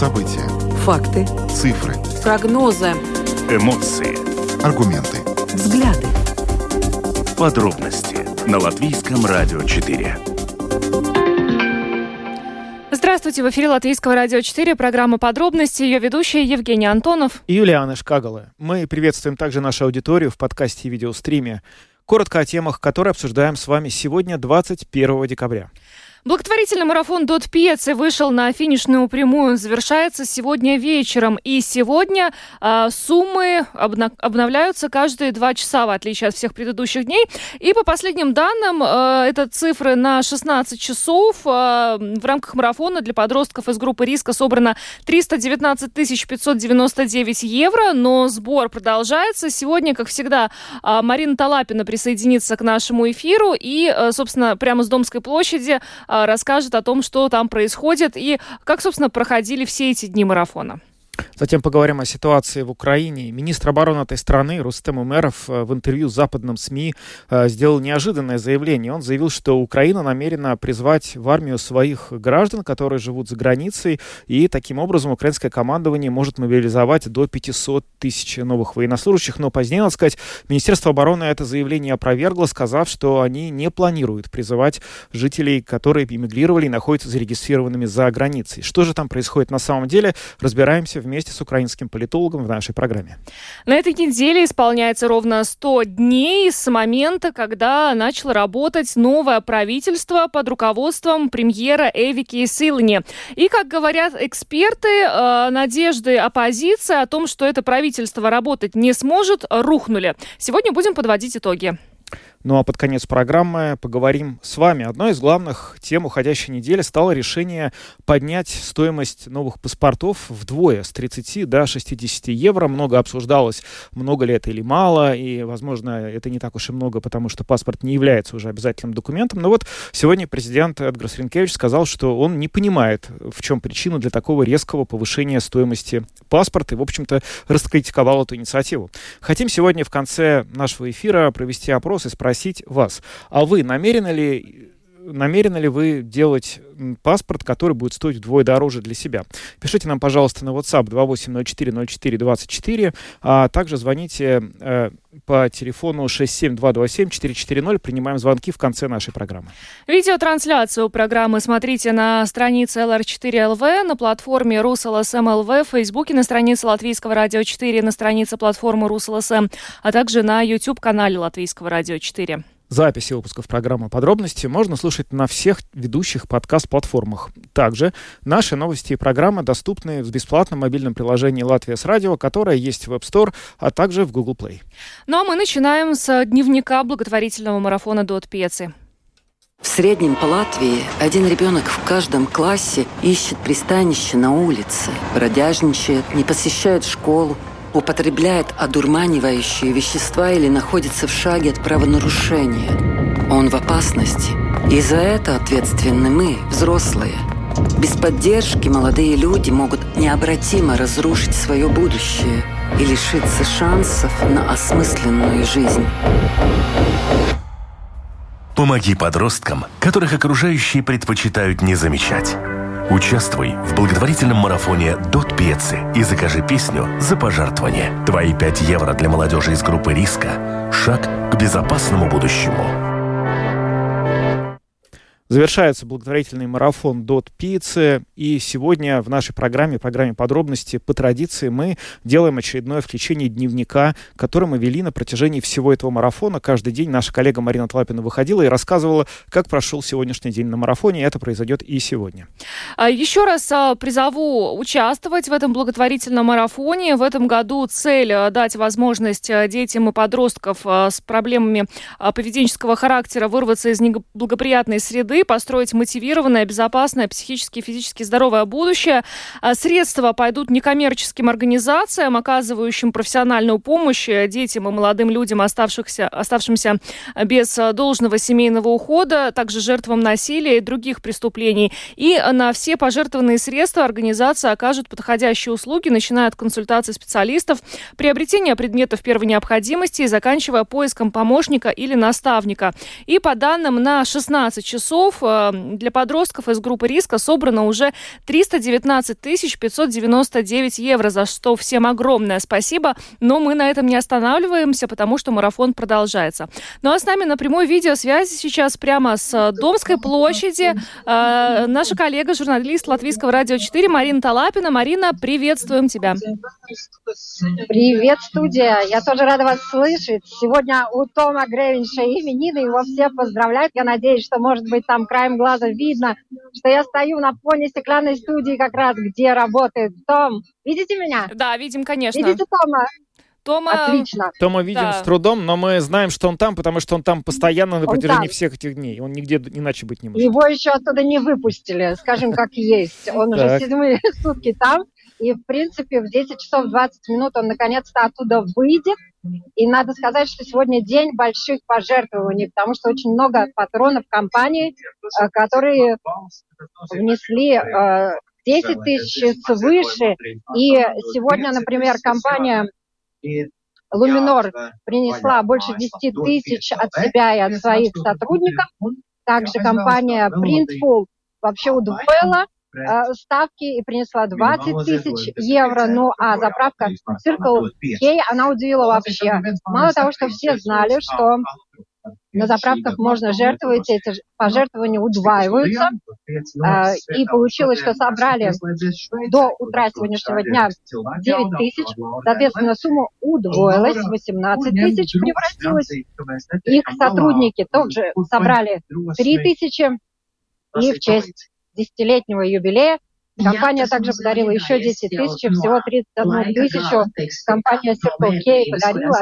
События. Факты. Цифры. Прогнозы. Эмоции. Аргументы. Взгляды. Подробности на Латвийском радио 4. Здравствуйте, в эфире Латвийского радио 4, программа «Подробности», ее ведущая Евгений Антонов и Юлиана Шкагала. Мы приветствуем также нашу аудиторию в подкасте и видеостриме. Коротко о темах, которые обсуждаем с вами сегодня, 21 декабря. Благотворительный марафон Дот Пьецы вышел на финишную прямую. завершается сегодня вечером. И сегодня э, суммы обна- обновляются каждые два часа, в отличие от всех предыдущих дней. И по последним данным, э, это цифры на 16 часов. Э, в рамках марафона для подростков из группы риска собрано 319 599 евро. Но сбор продолжается. Сегодня, как всегда, э, Марина Талапина присоединится к нашему эфиру. И, э, собственно, прямо с Домской площади расскажет о том, что там происходит и как, собственно, проходили все эти дни марафона. Затем поговорим о ситуации в Украине. Министр обороны этой страны Рустем Умеров э, в интервью с западным СМИ э, сделал неожиданное заявление. Он заявил, что Украина намерена призвать в армию своих граждан, которые живут за границей, и таким образом украинское командование может мобилизовать до 500 тысяч новых военнослужащих. Но позднее, надо сказать, Министерство обороны это заявление опровергло, сказав, что они не планируют призывать жителей, которые эмигрировали и находятся зарегистрированными за границей. Что же там происходит на самом деле, разбираемся в вместе с украинским политологом в нашей программе. На этой неделе исполняется ровно 100 дней с момента, когда начало работать новое правительство под руководством премьера Эвики Силни. И, как говорят эксперты, э, надежды оппозиции о том, что это правительство работать не сможет, рухнули. Сегодня будем подводить итоги. Ну а под конец программы поговорим с вами. Одной из главных тем уходящей недели стало решение поднять стоимость новых паспортов вдвое, с 30 до 60 евро. Много обсуждалось, много ли это или мало, и, возможно, это не так уж и много, потому что паспорт не является уже обязательным документом. Но вот сегодня президент Эдгар Сринкевич сказал, что он не понимает, в чем причина для такого резкого повышения стоимости паспорта, и, в общем-то, раскритиковал эту инициативу. Хотим сегодня в конце нашего эфира провести опрос и спросить, спросить вас, а вы намерены ли намерены ли вы делать паспорт, который будет стоить вдвое дороже для себя. Пишите нам, пожалуйста, на WhatsApp 28040424, а также звоните э, по телефону 67227-440. Принимаем звонки в конце нашей программы. Видеотрансляцию программы смотрите на странице LR4LV, на платформе RusLSM.LV, в Фейсбуке, на странице Латвийского радио 4, на странице платформы RusLSM, а также на YouTube-канале Латвийского радио 4. Записи выпусков программы «Подробности» можно слушать на всех ведущих подкаст-платформах. Также наши новости и программы доступны в бесплатном мобильном приложении «Латвия с радио», которое есть в App Store, а также в Google Play. Ну а мы начинаем с дневника благотворительного марафона «Дот Пьецы». В среднем по Латвии один ребенок в каждом классе ищет пристанище на улице, бродяжничает, не посещает школу, употребляет одурманивающие вещества или находится в шаге от правонарушения. Он в опасности. И за это ответственны мы, взрослые. Без поддержки молодые люди могут необратимо разрушить свое будущее и лишиться шансов на осмысленную жизнь. Помоги подросткам, которых окружающие предпочитают не замечать. Участвуй в благотворительном марафоне «Дот Пьецы» и закажи песню за пожертвование. Твои 5 евро для молодежи из группы риска – шаг к безопасному будущему. Завершается благотворительный марафон Дот Пиццы. И сегодня в нашей программе, программе подробности, по традиции, мы делаем очередное включение дневника, который мы вели на протяжении всего этого марафона. Каждый день наша коллега Марина Тлапина выходила и рассказывала, как прошел сегодняшний день на марафоне. Это произойдет и сегодня. А, еще раз а, призову участвовать в этом благотворительном марафоне. В этом году цель а, дать возможность детям и подросткам с проблемами поведенческого характера вырваться из неблагоприятной среды построить мотивированное, безопасное, психически и физически здоровое будущее. А средства пойдут некоммерческим организациям, оказывающим профессиональную помощь детям и молодым людям, оставшихся, оставшимся без должного семейного ухода, также жертвам насилия и других преступлений. И на все пожертвованные средства организация окажет подходящие услуги, начиная от консультаций специалистов, приобретения предметов первой необходимости и заканчивая поиском помощника или наставника. И по данным на 16 часов паспортов э, для подростков из группы риска собрано уже 319 599 евро, за что всем огромное спасибо. Но мы на этом не останавливаемся, потому что марафон продолжается. Ну а с нами на прямой видеосвязи сейчас прямо с Домской площади э, наша коллега, журналист Латвийского радио 4 Марина Талапина. Марина, приветствуем тебя. Привет, студия. Я тоже рада вас слышать. Сегодня у Тома Гревинша именины, его все поздравляют. Я надеюсь, что, может быть, там краем глаза видно, что я стою на фоне стеклянной студии как раз, где работает Том. Видите меня? Да, видим, конечно. Видите Тома? Тома... Отлично. Тома видим Да. с трудом, но мы знаем, что он там, потому что он там постоянно на протяжении там. всех этих дней. Он нигде иначе быть не может. Его еще оттуда не выпустили, скажем, как есть. Он уже седьмые сутки там. И, в принципе, в 10 часов 20 минут он наконец-то оттуда выйдет. И надо сказать, что сегодня день больших пожертвований, потому что очень много патронов компании, э, которые внесли э, 10 тысяч свыше. И сегодня, например, компания Луминор принесла больше 10 тысяч от себя и от своих сотрудников. Также компания Printful вообще удвоила э, ставки и принесла 20 тысяч евро. Ну а заправка Circle K, она удивила вообще. Мало того, что все знали, что на заправках можно жертвовать, эти пожертвования удваиваются. А, И получилось, что собрали до утра сегодняшнего дня 9 тысяч. Соответственно, сумма удвоилась, 18 тысяч превратилась. Их сотрудники тоже собрали 3 тысячи. И в честь десятилетнего юбилея. Компания также подарила еще 10 тысяч, всего 31 тысячу. Компания Circle K подарила.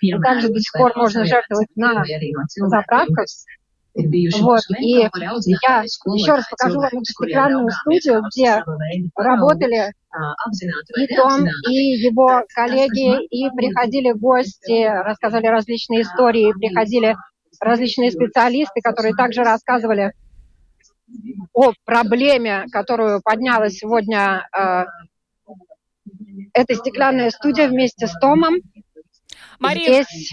И также до сих пор можно жертвовать на заправках. Вот, и я еще раз покажу вам стеклянную студию, где работали и Том, и его коллеги, и приходили гости, рассказали различные истории, приходили различные специалисты, которые также рассказывали о проблеме, которую подняла сегодня э, эта стеклянная студия вместе с Томом. Марин, Здесь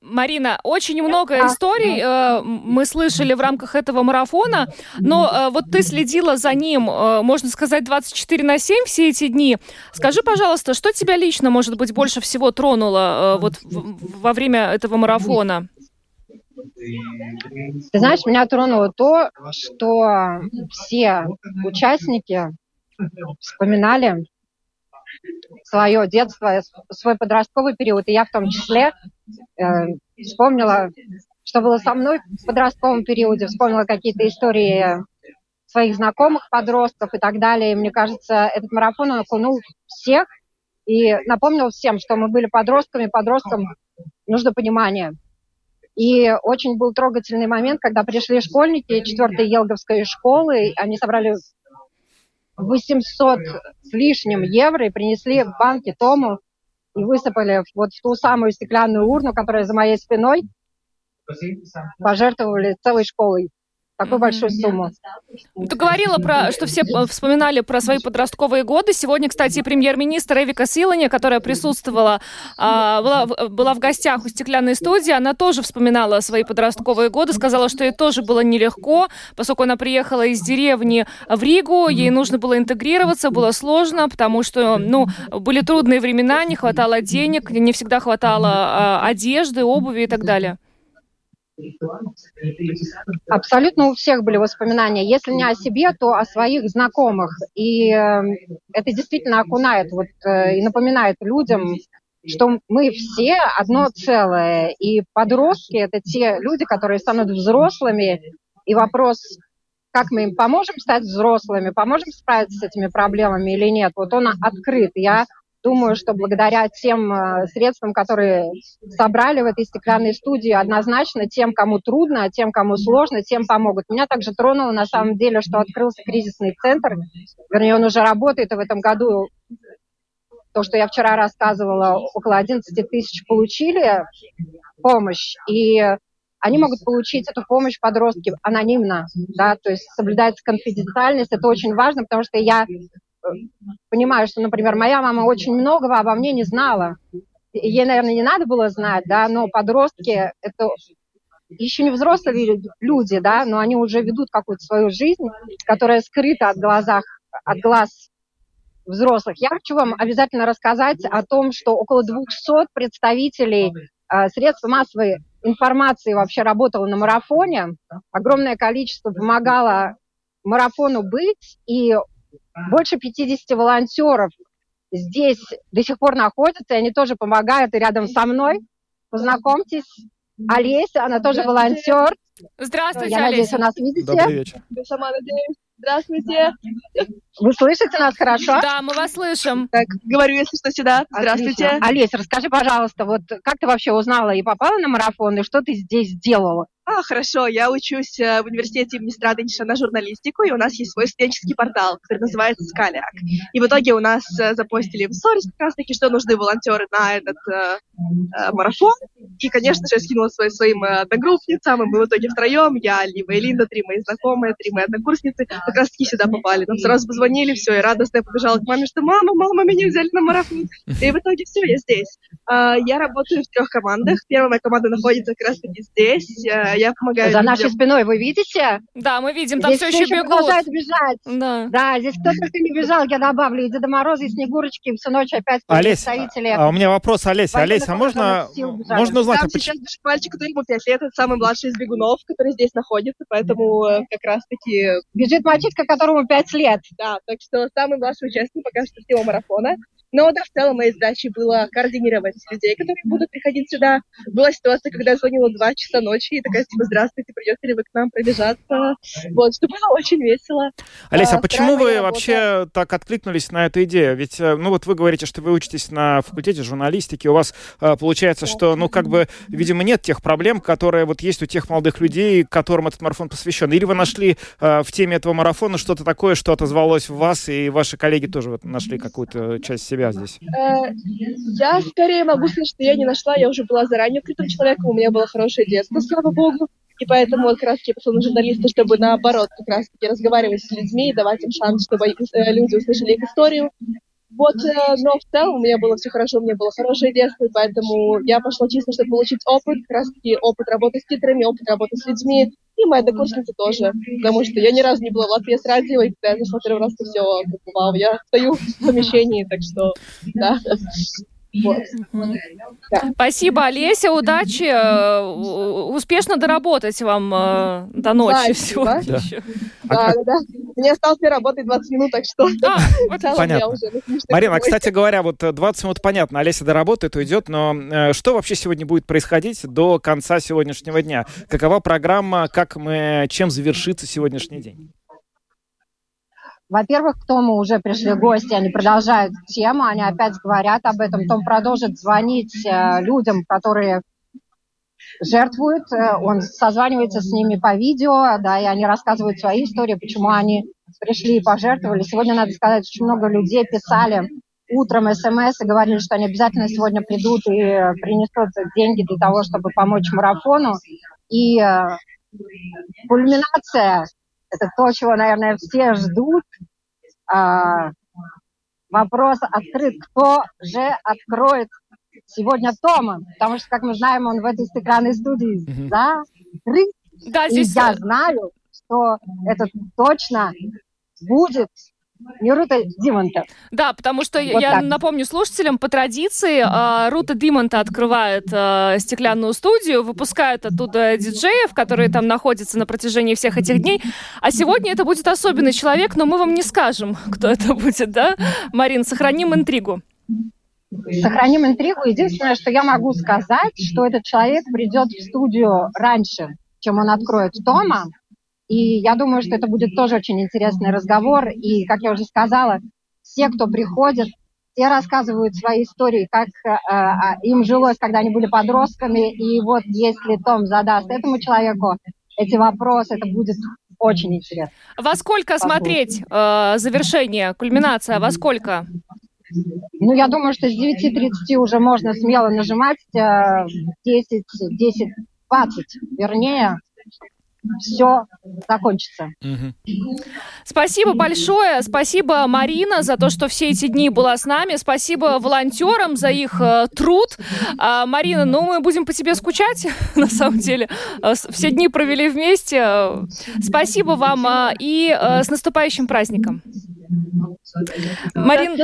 Марина, очень много историй э, мы слышали в рамках этого марафона, но э, вот ты следила за ним, э, можно сказать, 24 на 7 все эти дни. Скажи, пожалуйста, что тебя лично, может быть, больше всего тронуло э, вот в- во время этого марафона? Ты знаешь, меня тронуло то, что все участники вспоминали свое детство, свой подростковый период, и я в том числе э, вспомнила, что было со мной в подростковом периоде, вспомнила какие-то истории своих знакомых подростков и так далее. И мне кажется, этот марафон он окунул всех и напомнил всем, что мы были подростками, подросткам нужно понимание. И очень был трогательный момент, когда пришли школьники 4 Елговской школы, они собрали 800 с лишним евро и принесли в банки Тому и высыпали вот в ту самую стеклянную урну, которая за моей спиной, пожертвовали целой школой такую большую сумму. Ты говорила про, что все э, вспоминали про свои подростковые годы. Сегодня, кстати, премьер-министр Эвика Силани, которая присутствовала, а, была, в- была в гостях у стеклянной студии, она тоже вспоминала свои подростковые годы, сказала, что ей тоже было нелегко, поскольку она приехала из деревни в Ригу, ей нужно было интегрироваться, было сложно, потому что, ну, были трудные времена, не хватало денег, не всегда хватало а, одежды, обуви и так далее. Абсолютно у всех были воспоминания. Если не о себе, то о своих знакомых. И э, это действительно окунает вот, э, и напоминает людям, что мы все одно целое. И подростки – это те люди, которые станут взрослыми. И вопрос, как мы им поможем стать взрослыми, поможем справиться с этими проблемами или нет, вот он открыт. Я думаю, что благодаря тем э, средствам, которые собрали в этой стеклянной студии, однозначно тем, кому трудно, тем, кому сложно, тем помогут. Меня также тронуло на самом деле, что открылся кризисный центр, вернее, он уже работает, и в этом году то, что я вчера рассказывала, около 11 тысяч получили помощь, и они могут получить эту помощь подростки анонимно, да, то есть соблюдается конфиденциальность, это очень важно, потому что я понимаю, что, например, моя мама очень многого обо мне не знала. Ей, наверное, не надо было знать, да, но подростки это еще не взрослые люди, да, но они уже ведут какую-то свою жизнь, которая скрыта от глазах, от глаз взрослых. Я хочу вам обязательно рассказать о том, что около 200 представителей э, средств массовой информации вообще работало на марафоне. Огромное количество помогало марафону быть, и больше 50 волонтеров здесь до сих пор находятся, и они тоже помогают и рядом со мной. Познакомьтесь, Олеся, она тоже волонтер. Здравствуйте, Я надеюсь, Олеся. вы нас видите. Добрый вечер. Я сама надеюсь. Здравствуйте. Вы слышите нас хорошо? Да, мы вас слышим. Так, говорю, если что, сюда. Здравствуйте. Отлично. Олеся, расскажи, пожалуйста, вот как ты вообще узнала и попала на марафон, и что ты здесь делала? А, хорошо, я учусь э, в университете имени Страденча на журналистику, и у нас есть свой студенческий портал, который называется Скаляк. И в итоге у нас э, запостили в сторис как раз таки, что нужны волонтеры на этот э, э, марафон. И, конечно же, я скинула своим, своим э, одногруппницам, и мы в итоге втроем, я, Лива и Линда, три мои знакомые, три мои однокурсницы, как раз таки сюда попали. Нам сразу позвонили, все, и радостно я побежала к маме, что мама, мама, меня взяли на марафон. И в итоге все, я здесь. А, Я работаю в трех командах. Первая моя команда находится как раз таки здесь. Я помогаю За нашей спиной вы видите? Да, мы видим, там здесь все еще еще бегут. продолжают бежать. Да. Да, здесь кто только не бежал, я добавлю. И Деда Мороза, и Снегурочки, всю ночь опять Олесь, представители. а у меня вопрос, Олеся. Военных Олеся, а можно, можно узнать, а Там поч- сейчас бежит мальчик, которому 5 лет, это самый младший из бегунов, который здесь находится, поэтому э, как раз-таки, Бежит мальчишка, которому 5 лет. да, так что самый младший участник пока что всего марафона. Но да, в целом моей задачей было координировать людей, которые будут приходить сюда. Была ситуация, когда я звонила в 2 часа ночи и такая, типа, здравствуйте, придете ли вы к нам пробежаться? Вот, что было очень весело. Олеся, а А, почему вы моя вообще так откликнулись на эту идею? Ведь, э, ну вот вы говорите, что вы учитесь на факультете журналистики, у вас э, получается, что, ну как бы, видимо, нет тех проблем, которые вот есть у тех молодых людей, которым этот марафон посвящен. Или вы нашли э, в теме этого марафона что-то такое, что отозвалось в вас, и ваши коллеги тоже вот нашли какую-то часть себя здесь? Э, Я скорее могу сказать, что я не нашла, я уже была заранее открытым человеком, у меня было хорошее детство, слава богу. И поэтому вот как раз таки на журналиста, чтобы наоборот как раз таки разговаривать с людьми и давать им шанс, чтобы э, люди услышали их историю. Вот, э, но в целом у меня было все хорошо, у меня было хорошее детство, поэтому я пошла чисто, чтобы получить опыт, как раз таки опыт работы с титрами, опыт работы с людьми, и моя однокурсница тоже, потому что я ни разу не была в Латвии с радио, и когда я зашла первый раз, то все, вау, я стою в помещении, так что, да. Вот. Спасибо, Олеся, удачи. э, Успешно доработать вам э, до ночи Спасибо. сегодня. Да. еще. Да, да, да. Мне осталось работать 20 минут, так что А, в вот Понятно. я уже Марина, а, кстати говоря, вот э, 20 минут понятно, Олеся доработает, уйдет, но э, что вообще сегодня будет происходить до конца сегодняшнего дня? Какова программа, как мы, чем завершится сегодняшний день? Во-первых, к Тому уже пришли гости, они продолжают тему, они опять говорят об этом. Том продолжит звонить э, людям, которые жертвуют, э, он созванивается с ними по видео, да, и они рассказывают свои истории, почему они пришли и пожертвовали. Сегодня, надо сказать, очень много людей писали утром смс и говорили, что они обязательно сегодня придут и принесут деньги для того, чтобы помочь марафону. И э, кульминация это то, чего, наверное, все ждут. А, вопрос открыт. Кто же откроет сегодня Тома? Потому что, как мы знаем, он в этой стеклянной студии Мгм. закрыт. Да, И здесь я знаю, что это точно будет Нерута Димонтов. Да, потому что Вот я так. напомню слушателям, по традиции а, Рута Димонта открывает а, стеклянную студию, выпускают оттуда диджеев, которые там находятся на протяжении всех этих дней. А сегодня это будет особенный человек, но мы вам не скажем, кто это будет, да? Марин, сохраним интригу. Сохраним интригу. Единственное, что я могу сказать, что этот человек придет в студию раньше, чем он откроет Тома. И я думаю, что это будет тоже очень интересный разговор. И, как я уже сказала, все, кто приходит, все рассказывают свои истории, как э, э, им жилось, когда они были подростками. И вот если Том задаст этому человеку эти вопросы, это будет очень интересно. Во сколько смотреть э, завершение, кульминация? Во сколько? Ну, я думаю, что с 9.30 уже можно смело нажимать э, в 10, 10, 20, вернее. Все закончится. Спасибо большое. Спасибо, Марина, за то, что все эти дни была с нами. Спасибо волонтерам за их э, труд. А, Марина, ну мы будем по тебе скучать, на самом деле. Э, все дни провели вместе. Спасибо вам э, и э, с наступающим праздником. Марин...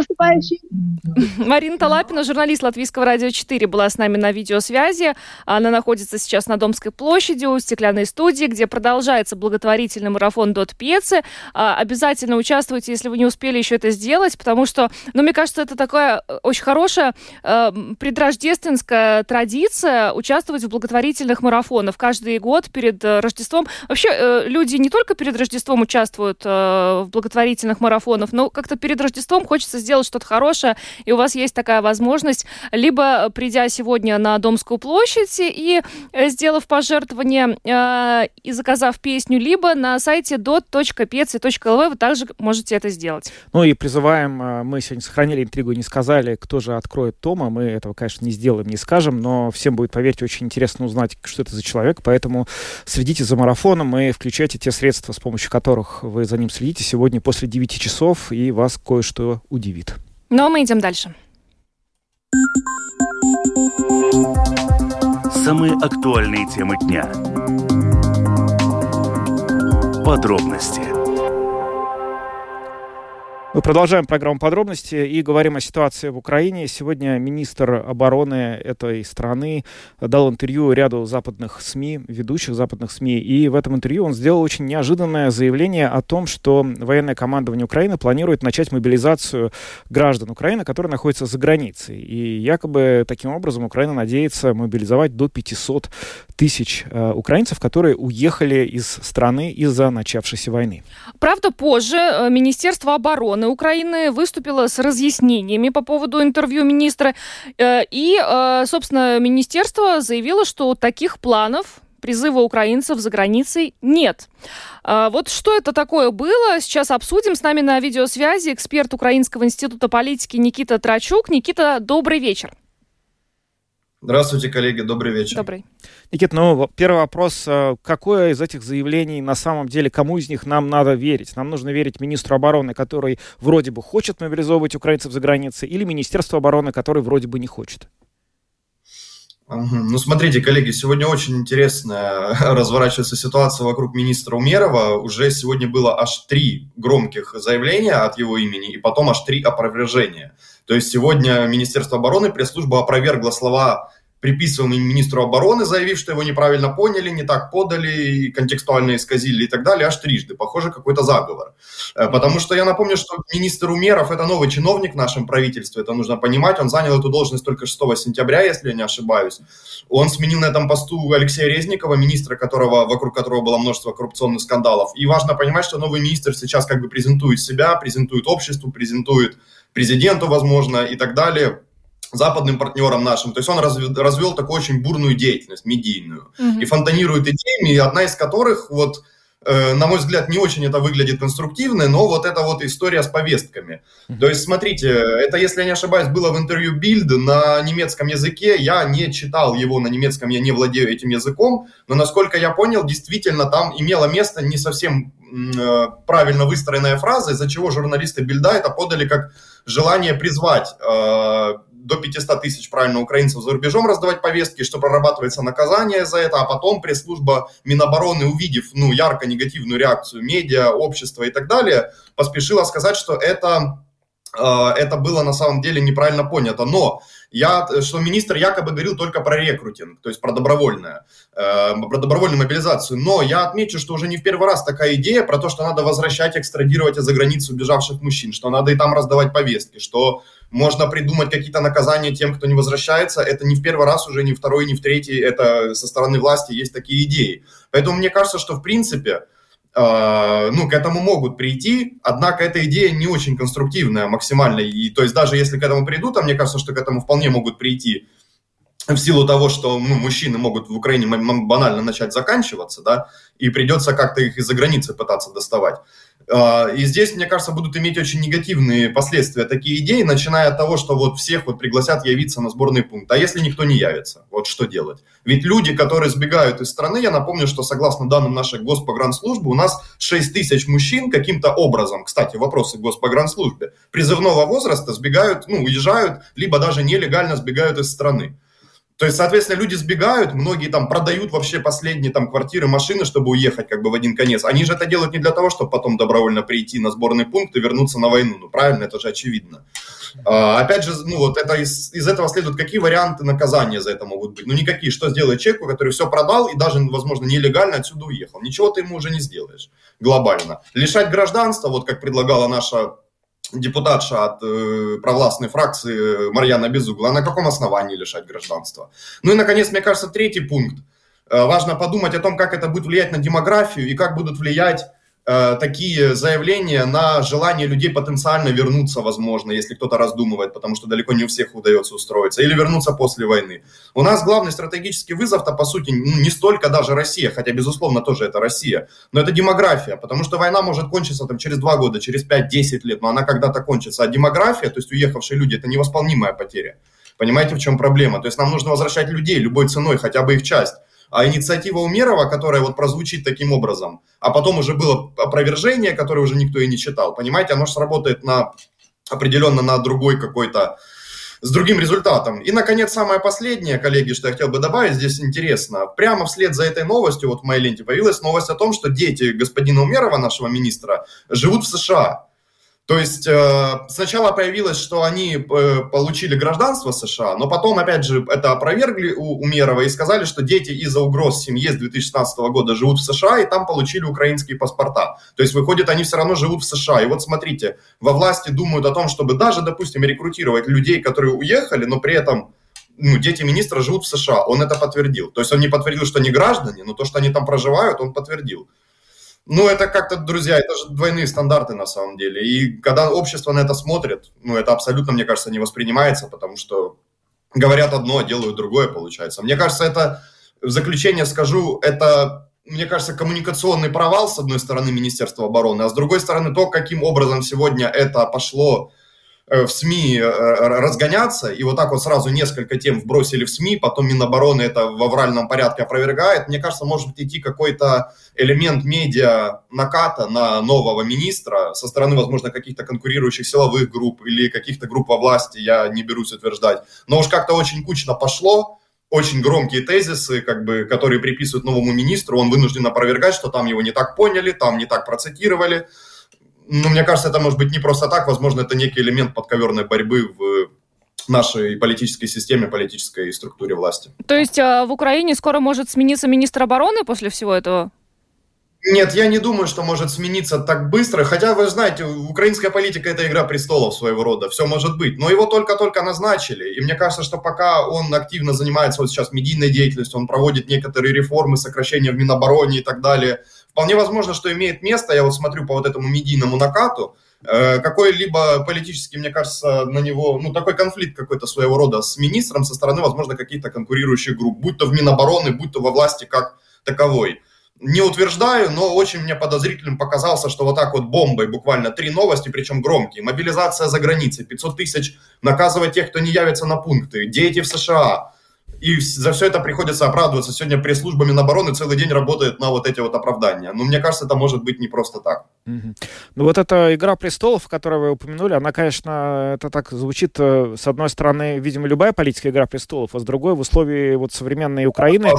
Марина Талапина, журналист Латвийского радио 4, была с нами на видеосвязи. Она находится сейчас на Домской площади у стеклянной студии, где продолжается благотворительный марафон Дот Пьецы. А, обязательно участвуйте, если вы не успели еще это сделать, потому что, ну, мне кажется, это такая э, очень хорошая э, предрождественская традиция участвовать в благотворительных марафонах каждый год перед э, Рождеством. Вообще, э, люди не только перед Рождеством участвуют э, в благотворительных марафонах, но как-то перед Рождеством хочется сделать что-то хорошее, и у вас есть такая возможность, либо придя сегодня на Домскую площадь и э, сделав пожертвование э, и заказав песню, либо на сайте dot.peci.lv вы также можете это сделать. Ну и призываем, э, мы сегодня сохранили интригу и не сказали, кто же откроет Тома. Мы этого, конечно, не сделаем, не скажем, но всем будет, поверьте, очень интересно узнать, что это за человек, поэтому следите за марафоном и включайте те средства, с помощью которых вы за ним следите сегодня после 9 часов, и вас кое-что удивит. Но ну, а мы идем дальше. Самые актуальные темы дня. Подробности мы продолжаем программу подробности и говорим о ситуации в Украине. Сегодня министр обороны этой страны дал интервью ряду западных СМИ, ведущих западных СМИ, и в этом интервью он сделал очень неожиданное заявление о том, что военное командование Украины планирует начать мобилизацию граждан Украины, которые находятся за границей. И якобы таким образом Украина надеется мобилизовать до 500 тысяч э, украинцев, которые уехали из страны из-за начавшейся войны. Правда, позже э, Министерство обороны Украины выступила с разъяснениями по поводу интервью министра. Э, и, э, собственно, министерство заявило, что таких планов призыва украинцев за границей нет. А, вот что это такое было, сейчас обсудим. С нами на видеосвязи эксперт Украинского института политики Никита Трачук. Никита, добрый вечер. Здравствуйте, коллеги, добрый вечер. Добрый. Никит, ну, первый вопрос. Э, какое из этих заявлений на самом деле, кому из них нам надо верить? Нам нужно верить министру обороны, который вроде бы хочет мобилизовывать украинцев за границей, или Министерству обороны, который вроде бы не хочет? Ну, смотрите, коллеги, сегодня очень интересная разворачивается ситуация вокруг министра Умерова. Уже сегодня было аж три громких заявления от его имени, и потом аж три опровержения. То есть сегодня Министерство обороны, пресс-служба опровергла слова приписываемый министру обороны, заявив, что его неправильно поняли, не так подали, контекстуально исказили и так далее, аж трижды. Похоже, какой-то заговор. Э, потому что я напомню, что министр Умеров – это новый чиновник в нашем правительстве, это нужно понимать. Он занял эту должность только 6 сентября, если я не ошибаюсь. Он сменил на этом посту Алексея Резникова, министра, которого, вокруг которого было множество коррупционных скандалов. И важно понимать, что новый министр сейчас как бы презентует себя, презентует обществу, презентует президенту, возможно, и так далее западным партнерам нашим. То есть он развел, развел такую очень бурную деятельность, медийную, mm-hmm. и фонтанирует идеями, одна из которых, вот, э, на мой взгляд, не очень это выглядит конструктивно, но вот эта вот история с повестками. То есть, смотрите, это, если я не ошибаюсь, было в интервью Bild на немецком языке, я не читал его на немецком, я не владею этим языком, но, насколько я понял, действительно там имело место не совсем э, правильно выстроенная фраза, из-за чего журналисты Бильда это подали как желание призвать э, до 500 тысяч, правильно, украинцев за рубежом раздавать повестки, что прорабатывается наказание за это, а потом пресс-служба Минобороны, увидев, ну, ярко негативную реакцию медиа, общества и так далее, поспешила сказать, что это это было на самом деле неправильно понято. Но я, что министр якобы говорил только про рекрутинг, то есть про добровольное, э, про добровольную мобилизацию. Но я отмечу, что уже не в первый раз такая идея про то, что надо возвращать, экстрадировать из-за границу убежавших мужчин, что надо и там раздавать повестки, что можно придумать какие-то наказания тем, кто не возвращается. Это не в первый раз уже, не второй, не в третий, это со стороны власти есть такие идеи. Поэтому мне кажется, что в принципе а, ну, к этому могут прийти, однако эта идея не очень конструктивная максимально, и то есть даже если к этому придут, а мне кажется, что к этому вполне могут прийти в силу того, что ну, мужчины могут в Украине банально начать заканчиваться, да, и придется как-то их из-за границы пытаться доставать. А, и здесь, мне кажется, будут иметь очень негативные последствия такие идеи, начиная от того, что вот всех вот пригласят явиться на сборный пункт. А если никто не явится, вот что делать? Ведь люди, которые сбегают из страны, я напомню, что согласно данным нашей Госпогранслужбы, у нас 6 тысяч мужчин каким-то образом, кстати, вопросы к Госпогранслужбе, призывного возраста сбегают, ну, уезжают, либо даже нелегально сбегают из страны. То есть, соответственно, люди сбегают, многие там продают вообще последние там квартиры, машины, чтобы уехать как бы в один конец. Они же это делают не для того, чтобы потом добровольно прийти на сборный пункт и вернуться на войну. Ну, правильно, это же очевидно. А, опять же, ну вот это из, из этого следует, какие варианты наказания за это могут быть? Ну, никакие. Что сделает человеку, который все продал и даже, возможно, нелегально отсюда уехал? Ничего ты ему уже не сделаешь глобально. Лишать гражданства, вот как предлагала наша депутатша от э, провластной фракции Марьяна Безугла, на каком основании лишать гражданства? Ну и, наконец, мне кажется, третий пункт. Э, важно подумать о том, как это будет влиять на демографию и как будут влиять Э, такие заявления на желание людей потенциально вернуться, возможно, если кто-то раздумывает, потому что далеко не у всех удается устроиться, или вернуться после войны. У нас главный стратегический вызов-то, по сути, ну, не столько даже Россия, хотя, безусловно, тоже это Россия, но это демография, потому что война может кончиться там, через 2 года, через 5-10 лет, но она когда-то кончится. А демография, то есть уехавшие люди, это невосполнимая потеря. Понимаете, в чем проблема? То есть нам нужно возвращать людей любой ценой, хотя бы их часть. А инициатива Умерова, которая вот прозвучит таким образом, а потом уже было опровержение, которое уже никто и не читал, понимаете, оно же сработает на определенно на другой какой-то с другим результатом. И, наконец, самое последнее, коллеги, что я хотел бы добавить, здесь интересно. Прямо вслед за этой новостью, вот в моей ленте появилась новость о том, что дети господина Умерова, нашего министра, живут в США. То есть э, сначала появилось, что они э, получили гражданство США, но потом, опять же, это опровергли у Умерова и сказали, что дети из-за угроз семье с 2016 года живут в США и там получили украинские паспорта. То есть, выходит, они все равно живут в США. И вот смотрите, во власти думают о том, чтобы даже, допустим, рекрутировать людей, которые уехали, но при этом ну, дети министра живут в США. Он это подтвердил. То есть он не подтвердил, что они граждане, но то, что они там проживают, он подтвердил. Ну, это как-то, друзья, это же двойные стандарты на самом деле. И когда общество на это смотрит, ну, это абсолютно, мне кажется, не воспринимается, потому что говорят одно, делают другое, получается. Мне кажется, это, в заключение скажу, это, мне кажется, коммуникационный провал, с одной стороны, Министерства обороны, а с другой стороны, то, каким образом сегодня это пошло в СМИ э, разгоняться, и вот так вот сразу несколько тем вбросили в СМИ, потом Минобороны это в авральном порядке опровергает, мне кажется, может идти какой-то элемент медиа наката на нового министра со стороны, возможно, каких-то конкурирующих силовых групп или каких-то групп во власти, я не берусь утверждать, но уж как-то очень кучно пошло, очень громкие тезисы, как бы, которые приписывают новому министру, он вынужден опровергать, что там его не так поняли, там не так процитировали, ну, мне кажется, это может быть не просто так, возможно, это некий элемент подковерной борьбы в нашей политической системе, политической структуре власти. То есть а, в Украине скоро может смениться министр обороны после всего этого? Нет, я не думаю, что может смениться так быстро. Хотя, вы знаете, украинская политика – это игра престолов своего рода. Все может быть. Но его только-только назначили. И мне кажется, что пока он активно занимается вот сейчас медийной деятельностью, он проводит некоторые реформы, сокращения в Минобороне и так далее – Вполне возможно, что имеет место, я вот смотрю по вот этому медийному накату, э, какой-либо политический, мне кажется, на него, ну, такой конфликт какой-то своего рода с министром со стороны, возможно, каких-то конкурирующих групп, будь то в Минобороны, будь то во власти как таковой. Не утверждаю, но очень мне подозрительным показался, что вот так вот бомбой буквально три новости, причем громкие. Мобилизация за границей, 500 тысяч наказывать тех, кто не явится на пункты, дети в США, и за все это приходится оправдываться. Сегодня пресс-служба Минобороны целый день работает на вот эти вот оправдания. Но мне кажется, это может быть не просто так. Угу. Ну вот эта «Игра престолов», которую вы упомянули, она, конечно, это так звучит, э, с одной стороны, видимо, любая политика «Игра престолов», а с другой, в условии вот современной Украины,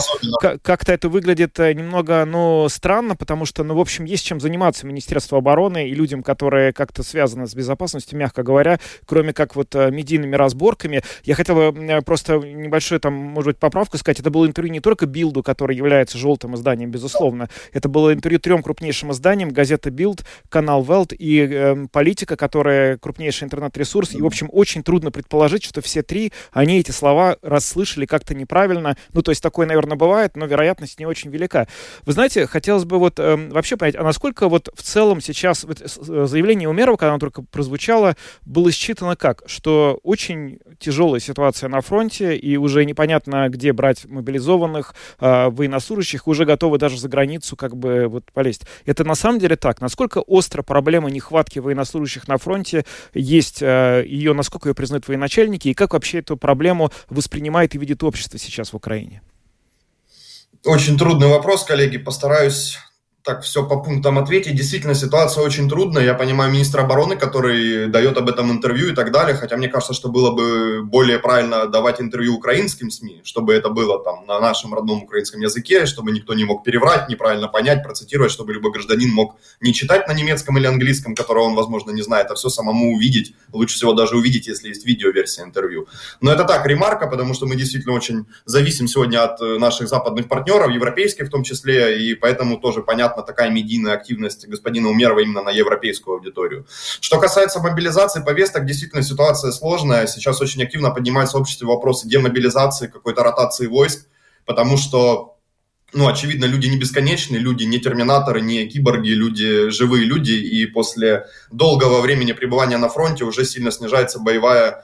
как-то это выглядит э, немного, ну, странно, потому что, ну, в общем, есть чем заниматься Министерству обороны и людям, которые как-то связаны с безопасностью, мягко говоря, кроме как вот э, медийными разборками. Я хотел бы просто небольшой там может быть, поправку сказать, это было интервью не только Билду, который является желтым изданием, безусловно, это было интервью трем крупнейшим изданиям, газета Билд, канал Велт и э, Политика, которая крупнейший интернет-ресурс, и, в общем, очень трудно предположить, что все три, они эти слова расслышали как-то неправильно, ну, то есть такое, наверное, бывает, но вероятность не очень велика. Вы знаете, хотелось бы вот э, вообще понять, а насколько вот в целом сейчас вот, э, заявление Умерова, когда оно только прозвучало, было считано как? Что очень тяжелая ситуация на фронте, и уже непонятно, непонятно, где брать мобилизованных, э, военнослужащих, уже готовы даже за границу как бы вот полезть. Это на самом деле так? Насколько остро проблема нехватки военнослужащих на фронте есть, э, ее, насколько ее признают военачальники, и как вообще эту проблему воспринимает и видит общество сейчас в Украине? Очень трудный вопрос, коллеги. Постараюсь так все по пунктам ответить. Действительно, ситуация очень трудная. Я понимаю министра обороны, который дает об этом интервью и так далее. Хотя мне кажется, что было бы более правильно давать интервью украинским СМИ, чтобы это было там на нашем родном украинском языке, чтобы никто не мог переврать, неправильно понять, процитировать, чтобы любой гражданин мог не читать на немецком или английском, которого он, возможно, не знает, а все самому увидеть. Лучше всего даже увидеть, если есть видеоверсия интервью. Но это так, ремарка, потому что мы действительно очень зависим сегодня от э, наших западных партнеров, европейских в том числе, и поэтому тоже понятно, понятна такая медийная активность господина Умерова именно на европейскую аудиторию. Что касается мобилизации повесток, действительно ситуация сложная. Сейчас очень активно поднимается в обществе вопросы демобилизации, какой-то ротации войск, потому что ну, очевидно, люди не бесконечные, люди не терминаторы, не киборги, люди живые люди, и после долгого времени пребывания на фронте уже сильно снижается боевая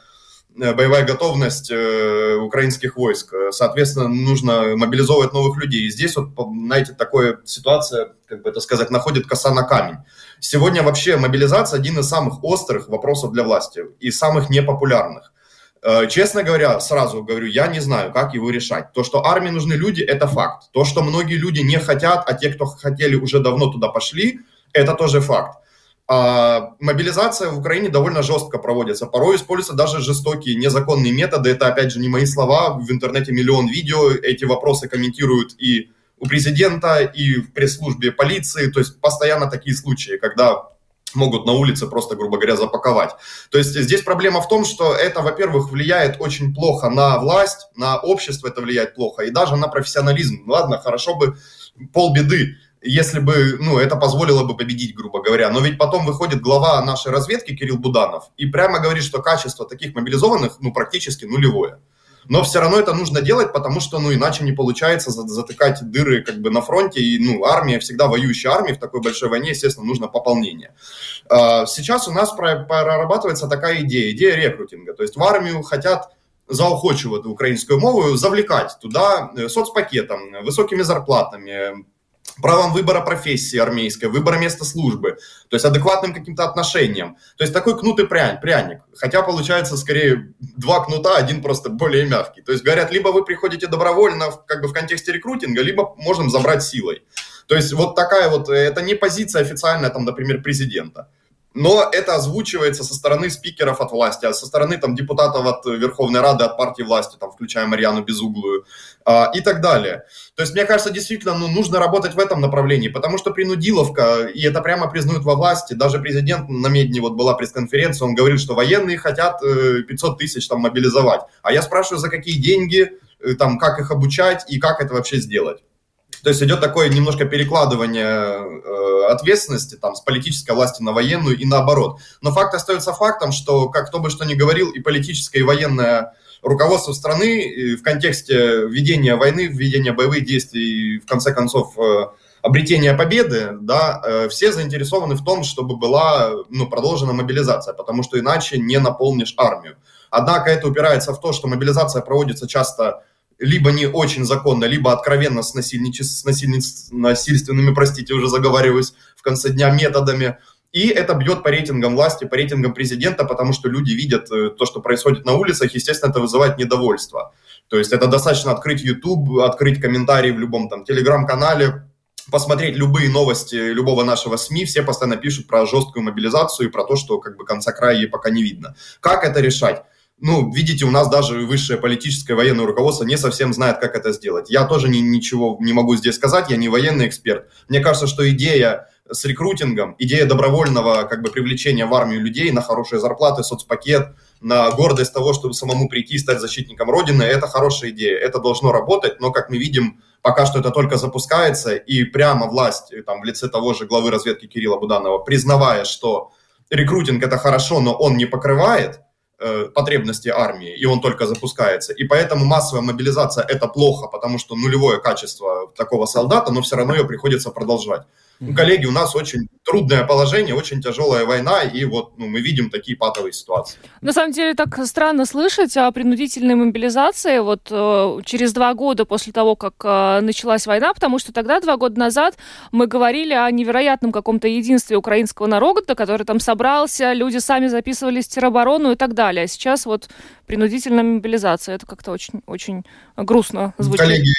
боевая готовность э, украинских войск. Соответственно, нужно мобилизовывать новых людей. И здесь вот, знаете, такая ситуация, как бы это сказать, находит коса на камень. Сегодня вообще мобилизация один из самых острых вопросов для власти и самых непопулярных. Э, честно говоря, сразу говорю, я не знаю, как его решать. То, что армии нужны люди, это факт. То, что многие люди не хотят, а те, кто хотели, уже давно туда пошли, это тоже факт. А мобилизация в Украине довольно жестко проводится. Порой используются даже жестокие, незаконные методы. Это, опять же, не мои слова. В интернете миллион видео. Эти вопросы комментируют и у президента, и в пресс-службе полиции. То есть постоянно такие случаи, когда могут на улице просто, грубо говоря, запаковать. То есть здесь проблема в том, что это, во-первых, влияет очень плохо на власть, на общество это влияет плохо, и даже на профессионализм. Ладно, хорошо бы полбеды если бы, ну, это позволило бы победить, грубо говоря. Но ведь потом выходит глава нашей разведки Кирилл Буданов и прямо говорит, что качество таких мобилизованных, ну, практически нулевое. Но все равно это нужно делать, потому что, ну, иначе не получается затыкать дыры как бы на фронте. И, ну, армия, всегда воюющая армия в такой большой войне, естественно, нужно пополнение. А, сейчас у нас прорабатывается такая идея, идея рекрутинга. То есть в армию хотят заохочивать украинскую мову, завлекать туда э, соцпакетом, высокими зарплатами, правом выбора профессии армейской, выбора места службы, то есть адекватным каким-то отношением. То есть такой кнут и пряник, пряник. Хотя получается скорее два кнута, один просто более мягкий. То есть говорят, либо вы приходите добровольно как бы в контексте рекрутинга, либо можем забрать силой. То есть вот такая вот, это не позиция официальная, там, например, президента но это озвучивается со стороны спикеров от власти, а со стороны там депутатов от Верховной Рады, от партии власти, там, включая Марьяну Безуглую а, и так далее. То есть, мне кажется, действительно, ну, нужно работать в этом направлении, потому что принудиловка, и это прямо признают во власти, даже президент на Медне, вот была пресс-конференция, он говорит, что военные хотят 500 э, тысяч там мобилизовать. А я спрашиваю, за какие деньги, э, там, как их обучать и как это вообще сделать. То есть идет такое немножко перекладывание э, ответственности там, с политической власти на военную и наоборот. Но факт остается фактом, что, как кто бы что ни говорил, и политическое, и военное руководство страны в контексте ведения войны, ведения боевых действий, в конце концов, э, обретения победы, да, э, все заинтересованы в том, чтобы была ну, продолжена мобилизация, потому что иначе не наполнишь армию. Однако это упирается в то, что мобилизация проводится часто либо не очень законно, либо откровенно с, насильниче... с насильни... насильственными, простите, уже заговариваюсь в конце дня, методами. И это бьет по рейтингам власти, по рейтингам президента, потому что люди видят э, то, что происходит на улицах, естественно, это вызывает недовольство. То есть это достаточно открыть YouTube, открыть комментарии в любом там телеграм-канале, посмотреть любые новости любого нашего СМИ, все постоянно пишут про жесткую мобилизацию и про то, что как бы конца края ей пока не видно. Как это решать? Ну, видите, у нас даже высшее политическое военное руководство не совсем знает, как это сделать. Я тоже ни, ничего не могу здесь сказать, я не военный эксперт. Мне кажется, что идея с рекрутингом, идея добровольного как бы привлечения в армию людей на хорошие зарплаты, соцпакет, на гордость того, чтобы самому прийти и стать защитником Родины, это хорошая идея, это должно работать, но, как мы видим, пока что это только запускается, и прямо власть, там, в лице того же главы разведки Кирилла Буданова, признавая, что рекрутинг это хорошо, но он не покрывает, Э, потребности армии, и он только запускается. И поэтому массовая мобилизация – это плохо, потому что нулевое качество такого солдата, но все равно ее приходится продолжать. Ну, коллеги, у нас очень трудное положение, очень тяжелая война, и вот ну, мы видим такие патовые ситуации. На самом деле так странно слышать о принудительной мобилизации вот э, через два года после того, как э, началась война, потому что тогда, два года назад, мы говорили о невероятном каком-то единстве украинского народа, который там собрался, люди сами записывались в тероборону и так далее. А сейчас вот принудительная мобилизация, это как-то очень, очень грустно звучит. Коллеги,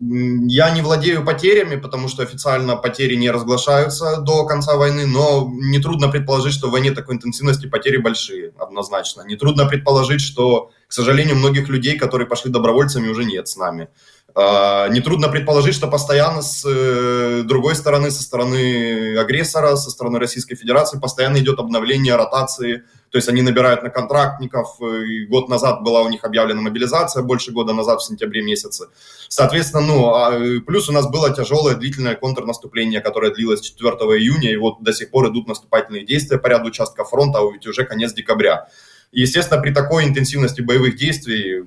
я не владею потерями, потому что официально потери не разглашаются до конца войны, но нетрудно предположить, что в войне такой интенсивности потери большие, однозначно. Нетрудно предположить, что, к сожалению, многих людей, которые пошли добровольцами, уже нет с нами. А, нетрудно предположить, что постоянно с э, другой стороны, со стороны агрессора, со стороны Российской Федерации, постоянно идет обновление ротации. То есть они набирают на контрактников. И год назад была у них объявлена мобилизация, больше года назад, в сентябре месяце. Соответственно, ну, а, плюс у нас было тяжелое длительное контрнаступление, которое длилось 4 июня, и вот до сих пор идут наступательные действия по ряду участков фронта, а ведь уже конец декабря. естественно, при такой интенсивности боевых действий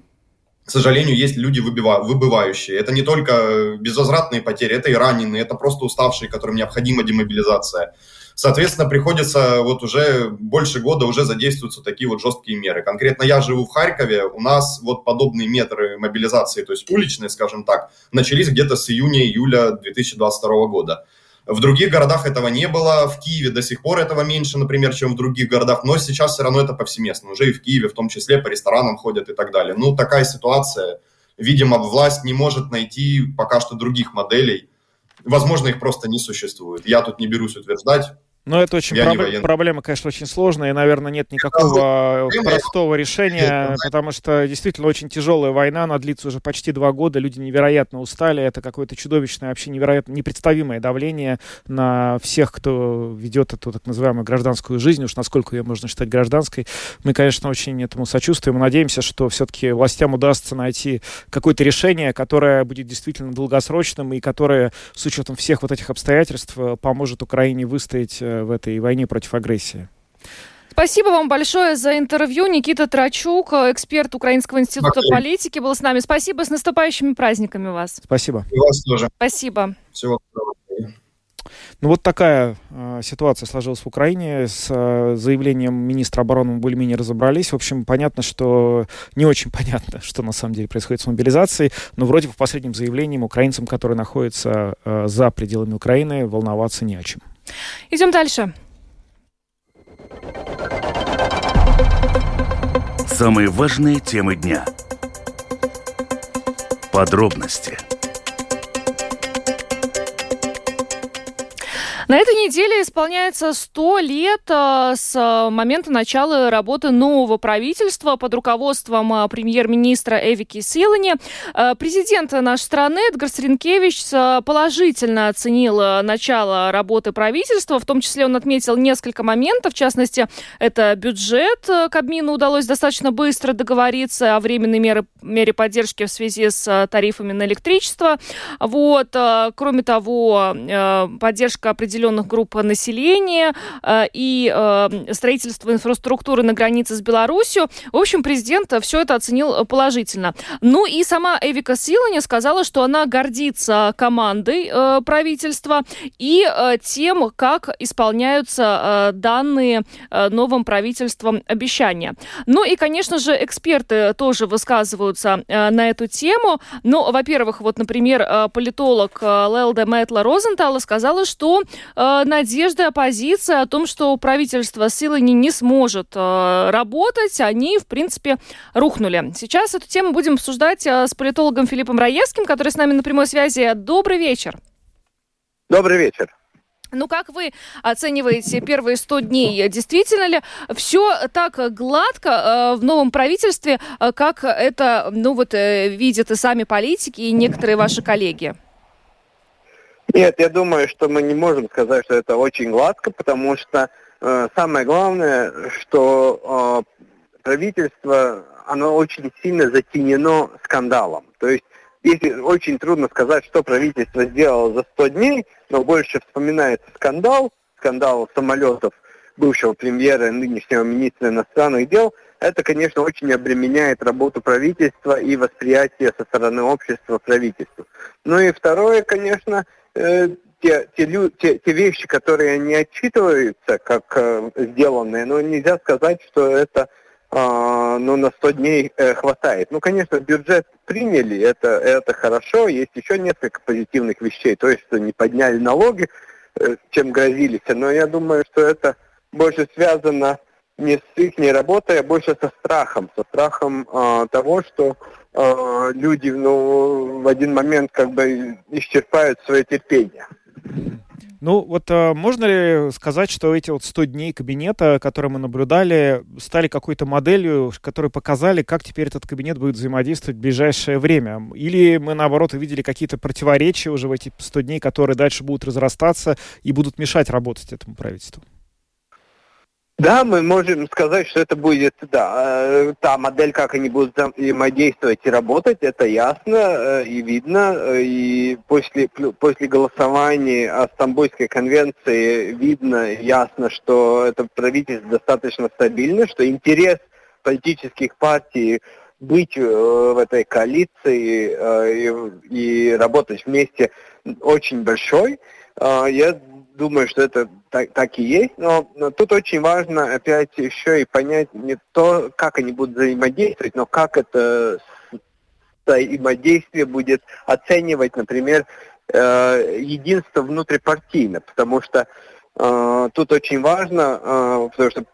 к сожалению, есть люди выбывающие. Это не только безвозвратные потери, это и раненые, это просто уставшие, которым необходима демобилизация. Соответственно, приходится вот уже больше года уже задействуются такие вот жесткие меры. Конкретно я живу в Харькове, у нас вот подобные метры мобилизации, то есть уличные, скажем так, начались где-то с июня-июля 2022 года. В других городах этого не было, в Киеве до сих пор этого меньше, например, чем в других городах, но сейчас все равно это повсеместно. Уже и в Киеве в том числе по ресторанам ходят и так далее. Ну, такая ситуация. Видимо, власть не может найти пока что других моделей. Возможно, их просто не существует. Я тут не берусь утверждать. Но это очень проб... проблема, конечно, очень сложная, и, наверное, нет никакого простого решения, потому что действительно очень тяжелая война, она длится уже почти два года, люди невероятно устали, это какое-то чудовищное, вообще невероятно непредставимое давление на всех, кто ведет эту так называемую гражданскую жизнь, уж насколько ее можно считать гражданской. Мы, конечно, очень этому сочувствуем надеемся, что все-таки властям удастся найти какое-то решение, которое будет действительно долгосрочным и которое, с учетом всех вот этих обстоятельств, поможет Украине выстоять э, в этой войне против агрессии. Спасибо вам большое за интервью. Никита Трачук, эксперт Украинского института Спасибо. политики, был с нами. Спасибо. С наступающими праздниками вас. Спасибо. И вас тоже. Спасибо. Всего доброго. Ну вот такая э, ситуация сложилась в Украине. С э, заявлением министра обороны мы более-менее разобрались. В общем, понятно, что не очень понятно, что на самом деле происходит с мобилизацией. Но вроде по последним заявлениям украинцам, которые находятся э, за пределами Украины, волноваться не о чем. Идем дальше. Самые важные темы дня. Подробности – На этой неделе исполняется 100 лет э, с э, момента начала работы нового правительства под руководством э, премьер-министра Эвики Силани. Президент нашей страны Эдгар Сринкевич положительно оценил начало работы правительства, в том числе он отметил несколько моментов, в частности, это бюджет, Кабмину удалось достаточно быстро договориться о временной мере, мере поддержки в связи с тарифами на электричество. Вот. Кроме того, поддержка определенных определенных групп населения э, и э, строительство инфраструктуры на границе с Беларусью. В общем, президент все это оценил положительно. Ну и сама Эвика Силани сказала, что она гордится командой э, правительства и тем, как исполняются данные новым правительством обещания. Ну и, конечно же, эксперты тоже высказываются на эту тему. Ну, во-первых, вот, например, политолог Лелда Мэтла Розентала сказала, что э, надежды оппозиции о том, что правительство силы не, не сможет э, работать, они, в принципе, рухнули. Сейчас эту тему будем обсуждать э, с политологом Филиппом Раевским, который с нами на прямой связи. Добрый вечер. Добрый вечер. Ну, как вы оцениваете первые 100 дней? Действительно ли все так гладко в новом правительстве, как это, ну вот, видят и сами политики, и некоторые ваши коллеги? Нет, я думаю, что мы не можем сказать, что это очень гладко, потому что э, самое главное, что э, правительство, оно очень сильно затенено скандалом. То есть если очень трудно сказать, что правительство сделало за 100 дней, но больше вспоминается скандал, скандал самолетов бывшего премьера и нынешнего министра иностранных дел, это, конечно, очень обременяет работу правительства и восприятие со стороны общества правительству. Ну и второе, конечно, Э, те, те, те, те вещи, которые не отчитываются как э, сделанные, но нельзя сказать, что это э, ну, на 100 дней э, хватает. Ну, конечно, бюджет приняли, это, это хорошо. Есть еще несколько позитивных вещей. То есть, что не подняли налоги, э, чем грозились. Но я думаю, что это больше связано не с их работой, а больше со страхом. Со страхом э, того, что э, люди ну, в один момент как бы исчерпают свое терпение. Ну, вот а, можно ли сказать, что эти вот 100 дней кабинета, которые мы наблюдали, стали какой-то моделью, которые показали, как теперь этот кабинет будет взаимодействовать в ближайшее время? Или мы, наоборот, увидели какие-то противоречия уже в эти 100 дней, которые дальше будут разрастаться и будут мешать работать этому правительству? Да, мы можем сказать, что это будет, да, э, та модель, как они будут взаимодействовать и работать, это ясно э, и видно. Э, и после, после голосования о Стамбульской конвенции видно, ясно, что это правительство достаточно стабильно, что интерес политических партий быть в этой коалиции и, и работать вместе очень большой. Я думаю, что это так, так и есть, но, но тут очень важно опять еще и понять не то, как они будут взаимодействовать, но как это взаимодействие будет оценивать, например, э, единство внутрипартийно, потому что э, тут очень важно, э, потому что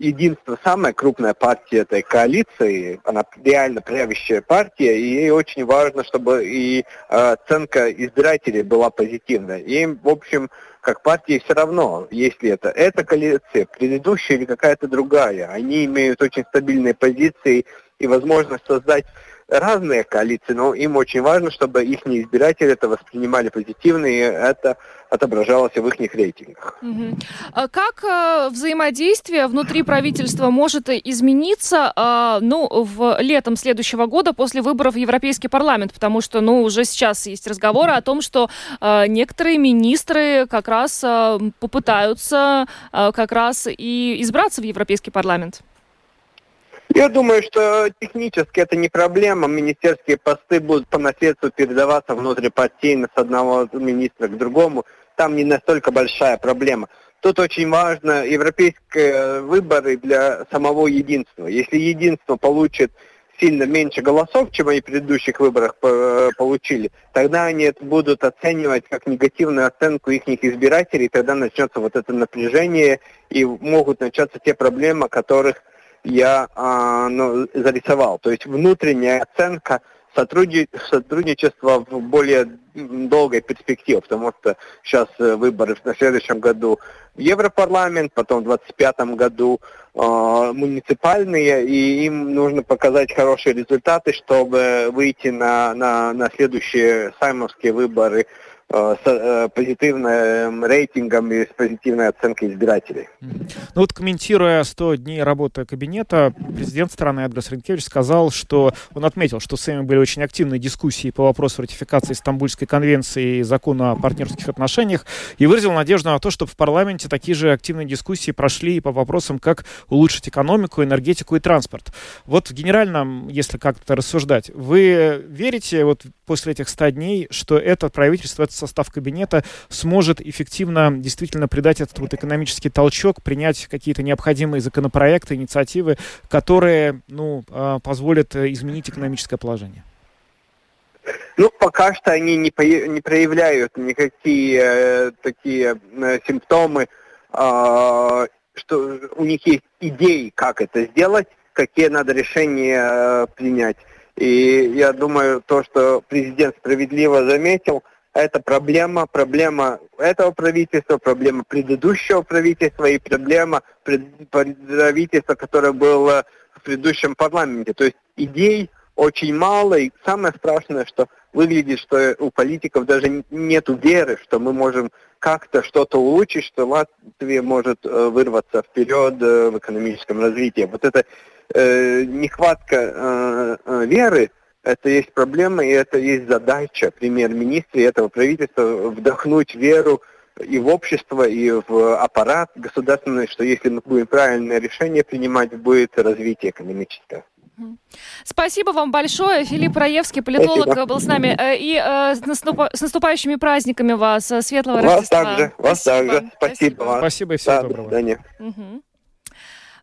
единство самая крупная партия этой коалиции, она реально правящая партия, и ей очень важно, чтобы и оценка избирателей была позитивная. Им, в общем, как партии все равно, если это эта коалиция, предыдущая или какая-то другая. Они имеют очень стабильные позиции и возможность создать разные коалиции, но им очень важно, чтобы их избиратели это воспринимали позитивно, и это отображалось в их рейтингах. Угу. Как э, взаимодействие внутри правительства может измениться э, ну, в летом следующего года после выборов в Европейский парламент? Потому что ну, уже сейчас есть разговоры о том, что э, некоторые министры как раз попытаются как раз и избраться в Европейский парламент. Я думаю, что технически это не проблема. Министерские посты будут по наследству передаваться внутрипартийно с одного министра к другому. Там не настолько большая проблема. Тут очень важно европейские выборы для самого единства. Если единство получит сильно меньше голосов, чем они в предыдущих выборах получили, тогда они это будут оценивать как негативную оценку их избирателей, тогда начнется вот это напряжение и могут начаться те проблемы, о которых я а, ну, зарисовал. То есть внутренняя оценка сотрудни... сотрудничества в более долгой перспективе, потому что сейчас э, выборы на следующем году в Европарламент, потом в 2025 году э, муниципальные, и им нужно показать хорошие результаты, чтобы выйти на, на, на следующие саймовские выборы с э, позитивным рейтингом и с позитивной оценкой избирателей. Ну вот комментируя 100 дней работы кабинета, президент страны Эдгар Ренкевич сказал, что он отметил, что с вами были очень активные дискуссии по вопросу ратификации Стамбульской конвенции и закона о партнерских отношениях и выразил надежду на то, что в парламенте такие же активные дискуссии прошли и по вопросам, как улучшить экономику, энергетику и транспорт. Вот в генеральном, если как-то рассуждать, вы верите вот после этих 100 дней, что это правительство, этот состав кабинета сможет эффективно действительно придать этот вот экономический толчок, принять какие-то необходимые законопроекты, инициативы, которые ну, а, позволят э, изменить экономическое положение? Ну, пока что они не, по, не проявляют никакие э, такие э, симптомы, э, что у них есть идеи, как это сделать, какие надо решения э, принять. И я думаю, то, что президент справедливо заметил, это проблема, проблема этого правительства, проблема предыдущего правительства и проблема правительства, которое было в предыдущем парламенте. То есть идей очень мало, и самое страшное, что выглядит, что у политиков даже нет веры, что мы можем как-то что-то улучшить, что Латвия может э, вырваться вперед э, в экономическом развитии. Вот эта э, нехватка э, э, веры, это есть проблема, и это есть задача премьер-министра и этого правительства вдохнуть веру и в общество, и в аппарат государственный, что если мы будем правильное решение принимать, будет развитие экономическое. Спасибо вам большое. Филипп Раевский, политолог, Спасибо. был с нами. Э, И э, с, наступа- с наступающими праздниками вас. Э, Светлого Вас Рождества. также, вас Спасибо. также. Спасибо вам. Спасибо и всего Да, до доброго. свидания. Мгм.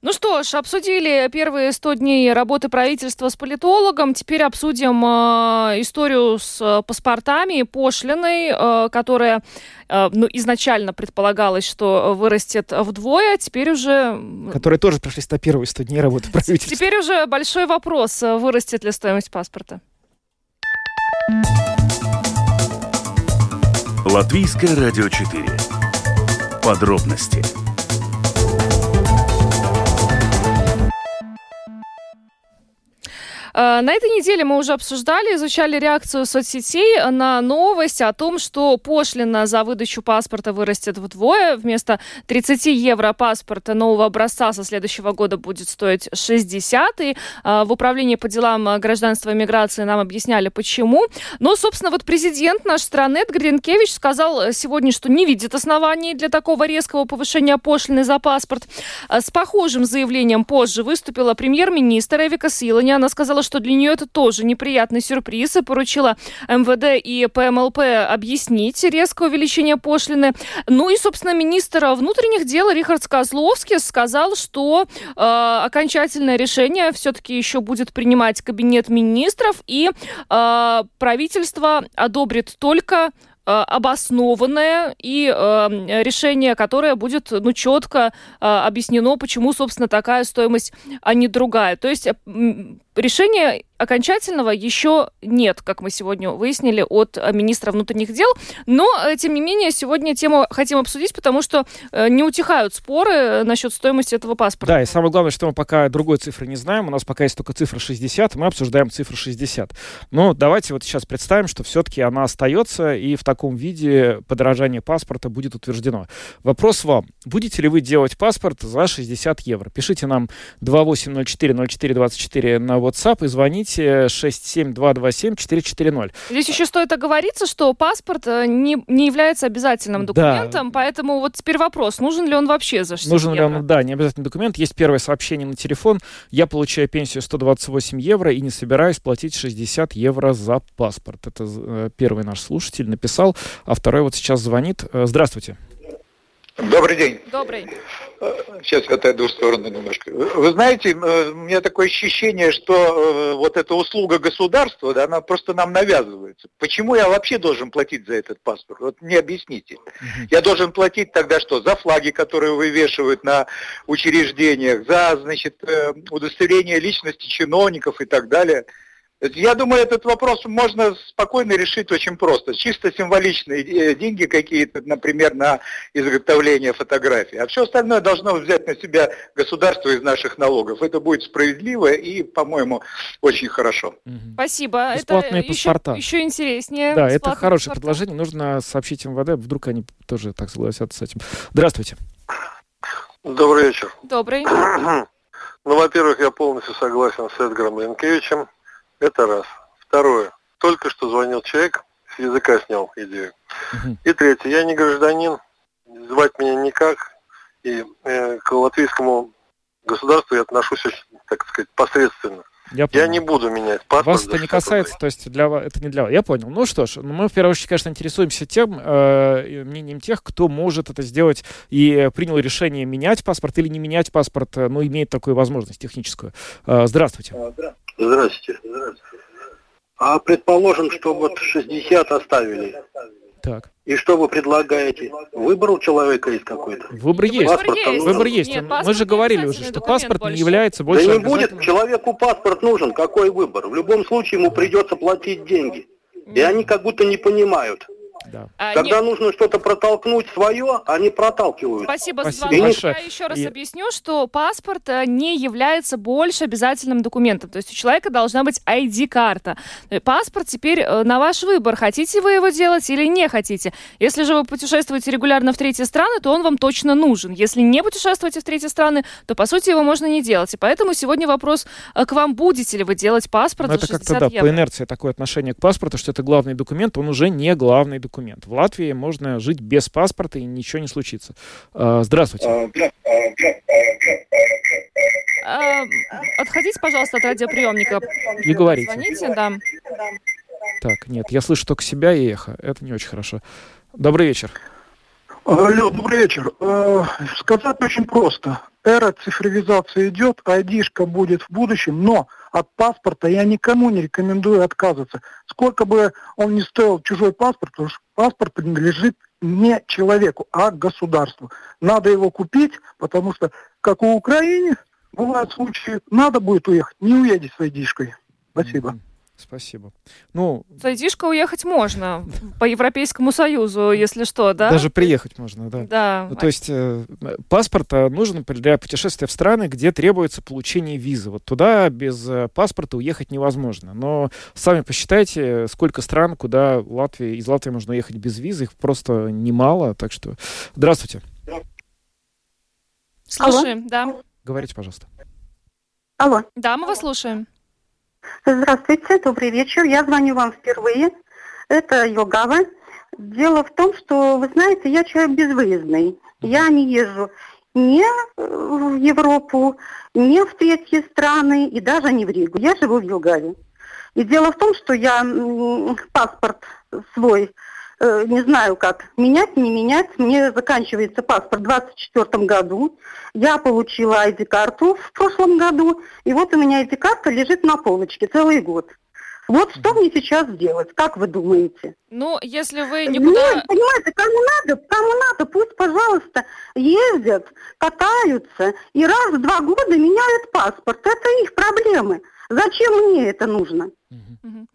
Ну что ж, обсудили первые 100 дней работы правительства с политологом. Теперь обсудим э, историю с э, паспортами, пошлиной, э, которая э, ну, изначально предполагалось, что вырастет вдвое. Теперь уже... Которые тоже прошли 101 100 дней работы правительства. Теперь уже большой вопрос, э, вырастет ли стоимость паспорта. Латвийское радио 4. Подробности. На этой неделе мы уже обсуждали, изучали реакцию соцсетей на новость о том, что пошлина за выдачу паспорта вырастет вдвое. Вместо 30 евро паспорта нового образца со следующего года будет стоить 60. И э, в Управлении по делам э, гражданства и миграции нам объясняли, почему. Но, собственно, вот президент нашей страны Эдгар Ренкевич сказал э, сегодня, что не видит оснований для такого резкого повышения пошлины за паспорт. Э, С похожим заявлением позже выступила премьер-министр Эвика Силани. Она сказала, что для нее это тоже неприятный сюрприз и поручила МВД и ПМЛП объяснить резкое увеличение пошлины. Ну и, собственно, министр внутренних дел Рихард Козловский сказал, что э, окончательное решение все-таки еще будет принимать кабинет министров и э, правительство одобрит только э, обоснованное и э, решение, которое будет ну, четко э, объяснено, почему, собственно, такая стоимость, а не другая. То есть решения окончательного еще нет, как мы сегодня выяснили от э, министра внутренних дел. Но, э, тем не менее, сегодня тему хотим обсудить, потому что э, не утихают споры насчет стоимости этого паспорта. Да, и самое главное, что мы пока другой цифры не знаем. У нас пока есть только цифра 60, мы обсуждаем цифру 60. Но давайте вот сейчас представим, что все-таки она остается, и в таком виде подорожание паспорта будет утверждено. Вопрос вам. Будете ли вы делать паспорт за 60 евро? Пишите нам 2804-0424 на WhatsApp и звоните 67227-440. Здесь еще стоит оговориться, что паспорт э, не, не является обязательным Да. документом, поэтому вот теперь вопрос, нужен ли он вообще за 60 Нужен ли евро? он, да, не обязательно документ. Есть первое сообщение на телефон. Я получаю пенсию 128 евро и не собираюсь платить 60 евро за паспорт. Это э, первый наш слушатель написал, а второй вот сейчас звонит. Э, Здравствуйте. Добрый день. Добрый. Сейчас отойду в сторону немножко. Вы знаете, э, у меня такое ощущение, что э, вот эта услуга государства, да, она просто нам навязывается. Почему я вообще должен платить за этот паспорт? Вот мне объясните. Я должен платить тогда что? За флаги, которые вывешивают на учреждениях, за, значит, э, удостоверение личности чиновников и так далее. Я думаю, этот вопрос можно спокойно решить очень просто. Чисто символичные э, деньги какие-то, например, на изготовление фотографий. А все остальное должно взять на себя государство из наших налогов. Это будет справедливо и, по-моему, очень хорошо. Спасибо. Бесплатные это еще, паспорта. еще интереснее. Да, это Бесплатные хорошее паспорта. предложение. Нужно сообщить МВД, вдруг они тоже так согласятся с этим. Здравствуйте. Добрый вечер. Добрый. Ну, во-первых, я полностью согласен с Эдгаром Янкевичем. Это раз. Второе. Только что звонил человек, с языка снял идею. И третье. Я не гражданин, звать меня никак. И э, к латвийскому государству я отношусь очень, так сказать, посредственно. Я, Я не буду менять паспорт. Вас это не 60 касается, то есть для вас это не для вас. Я понял. Ну что ж, ну, мы в первую очередь, конечно, интересуемся тем э, мнением тех, кто может это сделать и принял решение менять паспорт или не менять паспорт, э, но имеет такую возможность техническую. Э, здравствуйте. Здравствуйте. А предположим, что вот 60 оставили. Так. И что вы предлагаете? Выбор у человека есть какой-то? Выбор есть. Паспорт нужен? Выбор есть. Нет, Мы же говорили уже, что паспорт не является больше да не будет, человеку паспорт нужен, какой выбор? В любом случае ему придется платить деньги. И они как будто не понимают. А, Когда нет. нужно что-то протолкнуть свое, они проталкивают. Спасибо, за И звонок. Я еще раз И- объясню, что паспорт э, не является больше обязательным документом. То есть у человека должна быть ID-карта. Паспорт теперь э, на ваш выбор, хотите вы его делать или не хотите. Если же вы путешествуете регулярно в третьи страны, то он вам точно нужен. Если не путешествуете в третьи страны, то, по сути, его можно не делать. И поэтому сегодня вопрос э, к вам, будете ли вы делать паспорт Но за это 60 как-то, да, евро. по инерции такое отношение к паспорту, что это главный документ, он уже не главный документ. В Латвии можно жить без паспорта и ничего не случится. А, Здравствуйте. Э, отходите, пожалуйста, от радиоприемника. И говорите. Звоните, да. Так, нет, я слышу только себя и эхо. Это не очень хорошо. Добрый вечер. Алло, добрый вечер. Э, сказать очень просто. Эра цифровизации идет, айдишка будет в будущем, но от паспорта я никому не рекомендую отказываться. Сколько бы он ни стоил чужой паспорт, потому что паспорт принадлежит не человеку, а государству. Надо его купить, потому что, как у Украины, бывают случаи, надо будет уехать, не уедешь с айдишкой. Спасибо. Спасибо. Ну, с уехать можно по Европейскому Союзу, если что, да? Даже приехать можно, да. Да. Ну, то есть э, паспорт нужен для путешествия в страны, где требуется получение визы. Вот туда без э, паспорта уехать невозможно. Но сами посчитайте, сколько стран, куда Латвия, из Латвии можно уехать без визы. Их просто немало. Так что здравствуйте. Слушаем, Алло. да. Говорите, пожалуйста. Алло. Да, мы вас слушаем. Здравствуйте, добрый вечер. Я звоню вам впервые. Это Йогава. Дело в том, что, вы знаете, я человек безвыездный. Я не езжу ни в Европу, ни в третьи страны и даже не в Ригу. Я живу в Югаве. И дело в том, что я паспорт свой Э, не знаю как, менять, не менять. Мне заканчивается паспорт в 2024 году. Я получила ID-карту в прошлом году, и вот у меня ID-карта лежит на полочке целый год. Вот что мне сейчас делать, как вы думаете? Ну, если вы никуда... Нет, понимаете, кому надо, кому надо, пусть, пожалуйста, ездят, катаются, и раз в два года меняют паспорт. Это их проблемы. Зачем мне это нужно? Угу.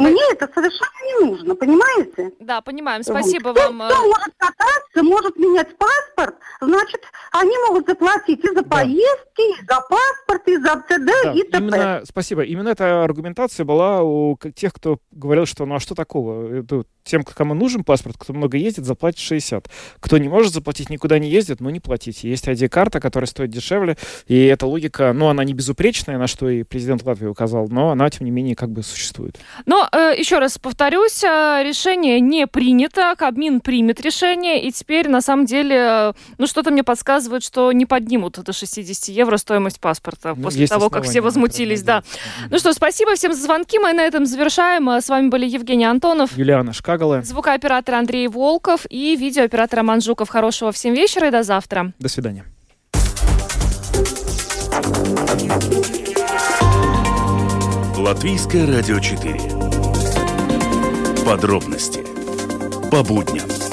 Мне это совершенно не нужно, понимаете? Да, понимаем. Спасибо Кто, вам. Кто может кататься, может менять паспорт, значит, они могут заплатить и за да. поездки, и за паспорт, и за ЦД, да, и т.п. Именно, спасибо. Именно эта аргументация была у тех, кто говорил, что ну а что такого? Это тем, кому нужен паспорт, кто много ездит, заплатит 60. Кто не может заплатить, никуда не ездит, ну не платите. Есть ID-карта, которая стоит дешевле, и эта логика, ну она не безупречная, на что и президент Латвии указал, но она, тем не менее, как бы существует. Но, э, еще раз повторюсь, э, решение не принято, Кабмин примет решение, и теперь, на самом деле, э, ну что-то мне подсказывает, что не поднимут до 60 евро стоимость паспорта ну, после того, как все возмутились. Да. Ну что, спасибо всем за звонки, мы на этом завершаем. С вами были Евгений Антонов. Юлиана Шкак. Кагала. Звукооператор Андрей Волков и видеооператор Роман Жуков. Хорошего всем вечера и до завтра. До свидания. Латвийское радио 4. Подробности по будням.